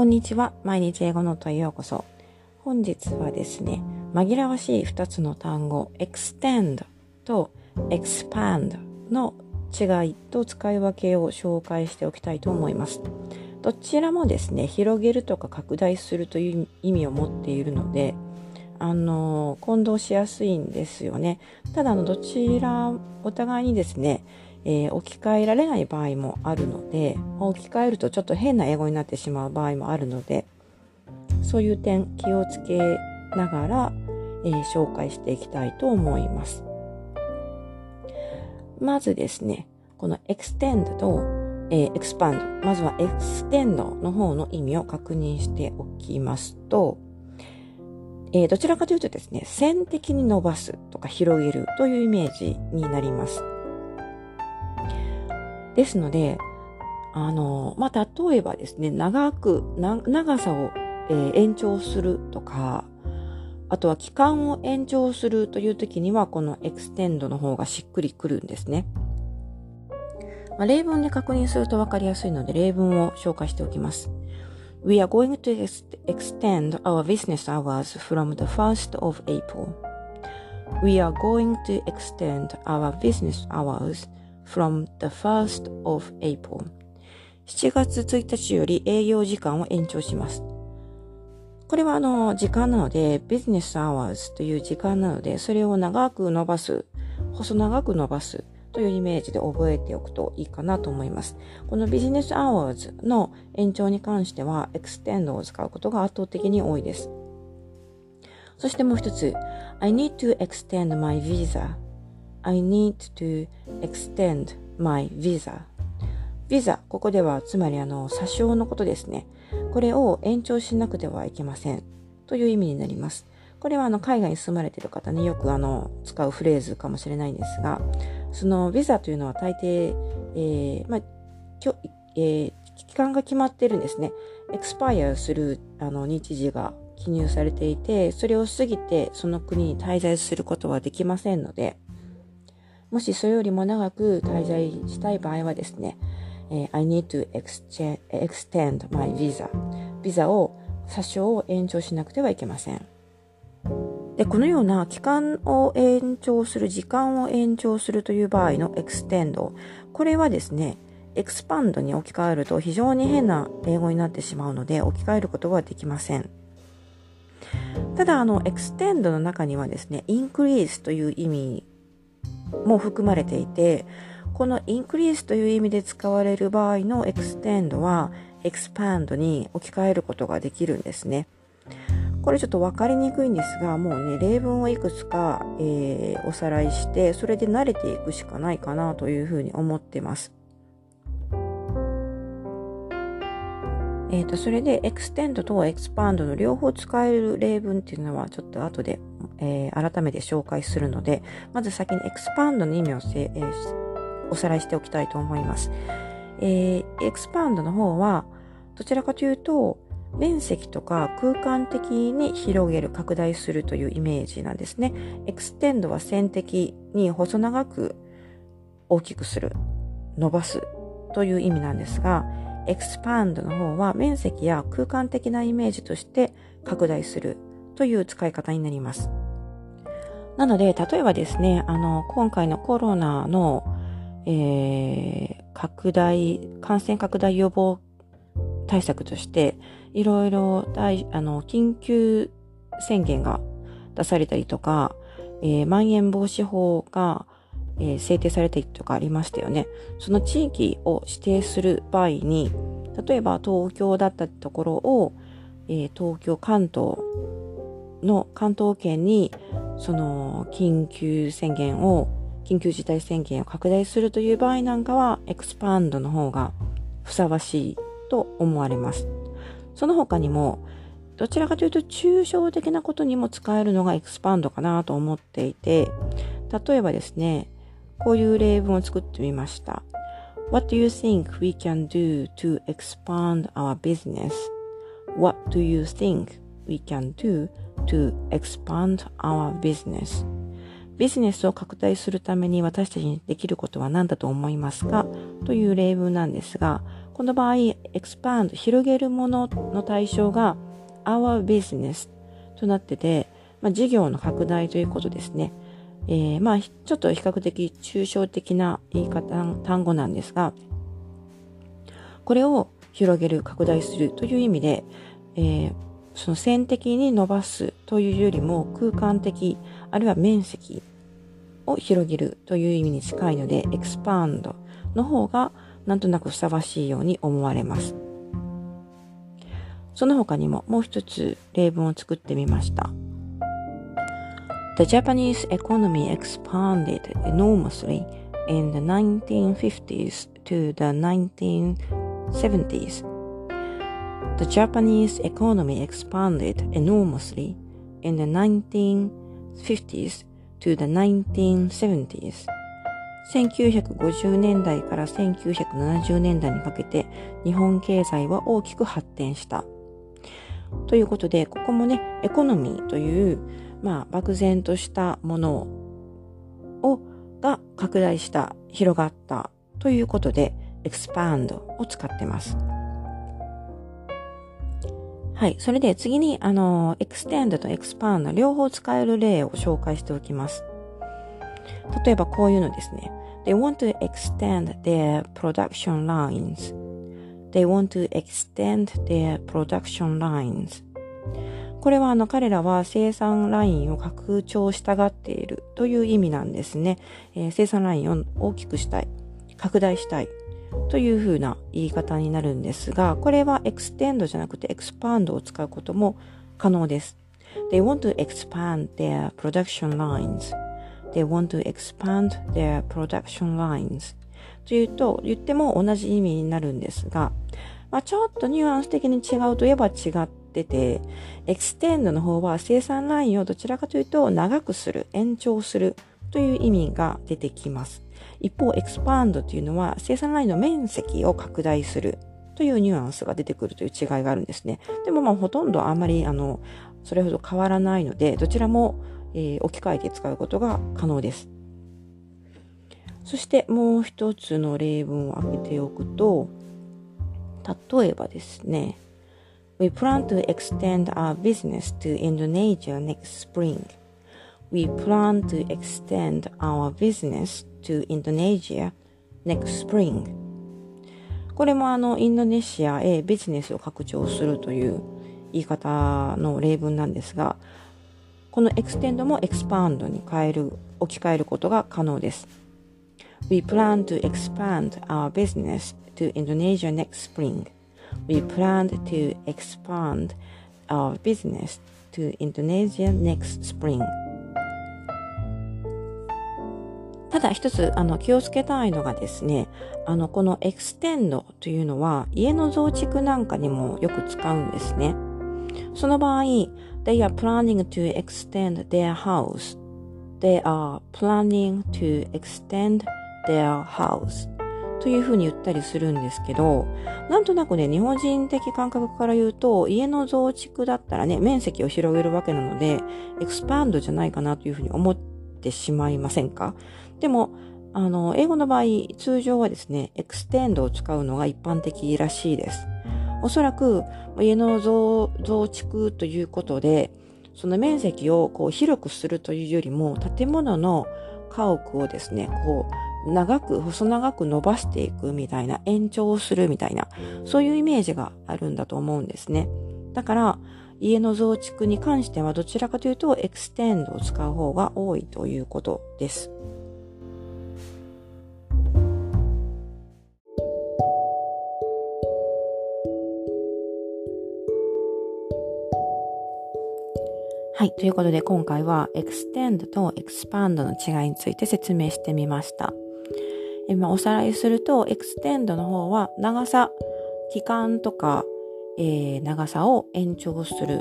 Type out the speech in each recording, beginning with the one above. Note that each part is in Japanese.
こんにちは。毎日英語の問いようこそ。本日はですね、紛らわしい2つの単語、extend と expand の違いと使い分けを紹介しておきたいと思います。どちらもですね、広げるとか拡大するという意味を持っているので、あの、混同しやすいんですよね。ただ、の、どちら、お互いにですね、えー、置き換えられない場合もあるので置き換えるとちょっと変な英語になってしまう場合もあるのでそういう点気をつけながら、えー、紹介していきたいと思います。まずですね、この extend と、えー、expand、まずは extend の方の意味を確認しておきますと、えー、どちらかというとですね、線的に伸ばすとか広げるというイメージになります。ですので、あの、まあ、例えばですね、長く、長さを、えー、延長するとか、あとは期間を延長するという時には、この extend の方がしっくりくるんですね。まあ、例文で確認するとわかりやすいので、例文を紹介しておきます。We are going to extend our business hours from the 1st of April. We are going to extend our business hours from the 1st of April 7月1日より営業時間を延長します。これはあの時間なので business hours という時間なのでそれを長く伸ばす、細長く伸ばすというイメージで覚えておくといいかなと思います。このビジネスアワーズの延長に関しては extend を使うことが圧倒的に多いです。そしてもう一つ I need to extend my visa I need to extend my visa. ビザ、ここではつまりあの、詐称のことですね。これを延長しなくてはいけません。という意味になります。これはあの、海外に住まれている方によくあの、使うフレーズかもしれないんですが、そのビザというのは大抵、えー、まあ、えー、期間が決まっているんですね。エクスパイアするあの日時が記入されていて、それを過ぎてその国に滞在することはできませんので、もしそれよりも長く滞在したい場合はですね、え、I need to extend my visa ビザを詐称を延長しなくてはいけません。で、このような期間を延長する、時間を延長するという場合の extend、これはですね、expand に置き換えると非常に変な英語になってしまうので置き換えることはできません。ただ、あの、extend の中にはですね、increase という意味も含まれていて、この increase という意味で使われる場合の extend は expand に置き換えることができるんですね。これちょっと分かりにくいんですが、もうね、例文をいくつか、えー、おさらいして、それで慣れていくしかないかなというふうに思ってます。えっ、ー、と、それで extend と expand の両方使える例文っていうのはちょっと後でえー、改めて紹介するので、まず先に expand の意味をせ、えー、おさらいしておきたいと思います。えー、expand の方は、どちらかというと、面積とか空間的に広げる、拡大するというイメージなんですね。extend は線的に細長く大きくする、伸ばすという意味なんですが、expand の方は面積や空間的なイメージとして拡大するという使い方になります。なので、例えばですね、あの、今回のコロナの、えー、拡大、感染拡大予防対策として、いろいろ大、あの、緊急宣言が出されたりとか、えー、まん延防止法が、えー、制定されたりとかありましたよね。その地域を指定する場合に、例えば東京だったところを、えー、東京、関東の関東圏にその緊急宣言を緊急事態宣言を拡大するという場合なんかはエクスパンドの方がふさわしいと思われます。その他にもどちらかというと抽象的なことにも使えるのがエクスパンドかなと思っていて例えばですねこういう例文を作ってみました。What do you think we can do to expand our business? What do you think we can do to expand our business. ビジネスを拡大するために私たちにできることは何だと思いますか？という例文なんですが、この場合、expand、広げるものの対象が our business となってて、まあ、事業の拡大ということですね。えー、まあ、ちょっと比較的抽象的な言い方、単語なんですが、これを広げる、拡大するという意味で、えー、その線的に伸ばすというよりも空間的、あるいは面積を広げるという意味に近いので、expand の方がなんとなくふさわしいように思われます。その他にももう一つ例文を作ってみました。The Japanese economy expanded enormously in the 1950s to the 1970s. The Japanese economy expanded enormously in the 1950s to the 1970s. 1950年代から1970年代にかけて日本経済は大きく発展した。ということで、ここもね、エコノミーという、まあ、漠然としたものを、が拡大した、広がったということで、expand を使ってます。はい。それで次に、あの、extend と expand 両方使える例を紹介しておきます。例えばこういうのですね。They want to extend their production lines. They want to extend their production lines. これはあの彼らは生産ラインを拡張したがっているという意味なんですね。えー、生産ラインを大きくしたい、拡大したいというふうな言い方になるんですが、これは extend じゃなくて expand を使うことも可能です。They want to expand their production lines. They want to expand their production lines. というと、言っても同じ意味になるんですが、まあ、ちょっとニュアンス的に違うといえば違ってて、 extend の方は生産ラインをどちらかというと長くする、延長するという意味が出てきます。一方、 expand というのは生産ラインの面積を拡大するというニュアンスが出てくるという違いがあるんですね。でもまあほとんどあんまりあの、それほど変わらないので、どちらも、えー、置き換えて使うことが可能です。そしてもう一つの例文を挙げておくと、例えばですね、We plan to extend our business to Indonesia next spring. We plan to extend our business to Indonesia next spring. これもあの、インドネシアへビジネスを拡張するという言い方の例文なんですが、この extend も expand に変える、置き換えることが可能です。We plan to expand our business to Indonesia next spring. We plan to expand our business to Indonesia next spring. ただ一つあの気をつけたいのがですね、あのこの extend というのは家の増築なんかにもよく使うんですね。その場合、they are planning to extend their house. They are planning to extend their house というふうに言ったりするんですけど、なんとなくね、日本人的感覚から言うと、家の増築だったらね、面積を広げるわけなので、 expand じゃないかなというふうに思っててしまいませんか？でも、あの、英語の場合、通常はですね、 extend を使うのが一般的らしいです。おそらく、家の増増築ということで、その面積をこう広くするというよりも、建物の家屋をですね、こう、長く、細長く伸ばしていくみたいな、延長するみたいな、そういうイメージがあるんだと思うんですね。だから、家の増築に関してはどちらかというと、 extend を使う方が多いということです。はい。ということで今回は extend と expand の違いについて説明してみました。今おさらいすると、 extend の方は長さ、期間とか、えー、長さを延長する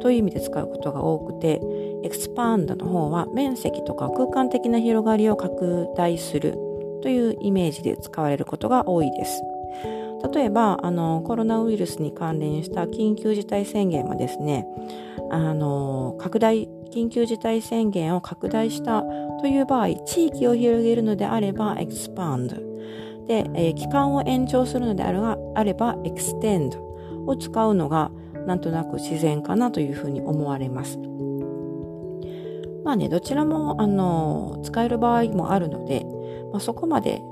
という意味で使うことが多くて、 expand の方は面積とか空間的な広がりを拡大するというイメージで使われることが多いです。例えば、あの、コロナウイルスに関連した緊急事態宣言はですね、あの、拡大緊急事態宣言を拡大したという場合、地域を広げるのであれば expand。で、えー、期間を延長するのであれば extend を使うのがなんとなく自然かなというふうに思われます。まあね、どちらも、あの、使える場合もあるので、まあ、そこまで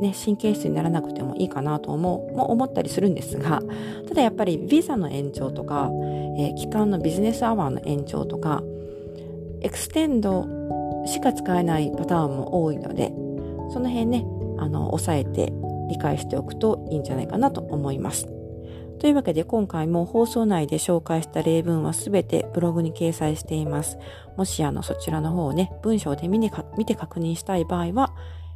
ね、神経質にならなくてもいいかなと思う、も思ったりするんですが、ただやっぱりビザの延長とか、えー、期間のビジネスアワーの延長とか、 extend しか使えないパターンも多いので、その辺ね、あの、押さえて理解しておくといいんじゃないかなと思います。というわけで今回も放送内で紹介した例文はすべてブログに掲載しています。もしあのそちらの方をね、文章で見見て確認したい場合は、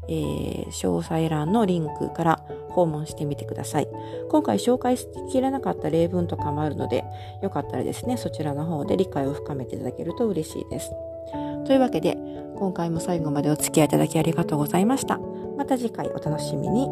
えー、詳細欄のリンクから訪問してみてください。今回紹介しきれなかった例文とかもあるので、よかったらですね、そちらの方で理解を深めていただけると嬉しいです。というわけで、今回も最後までお付き合いいただきありがとうございました。また次回お楽しみに。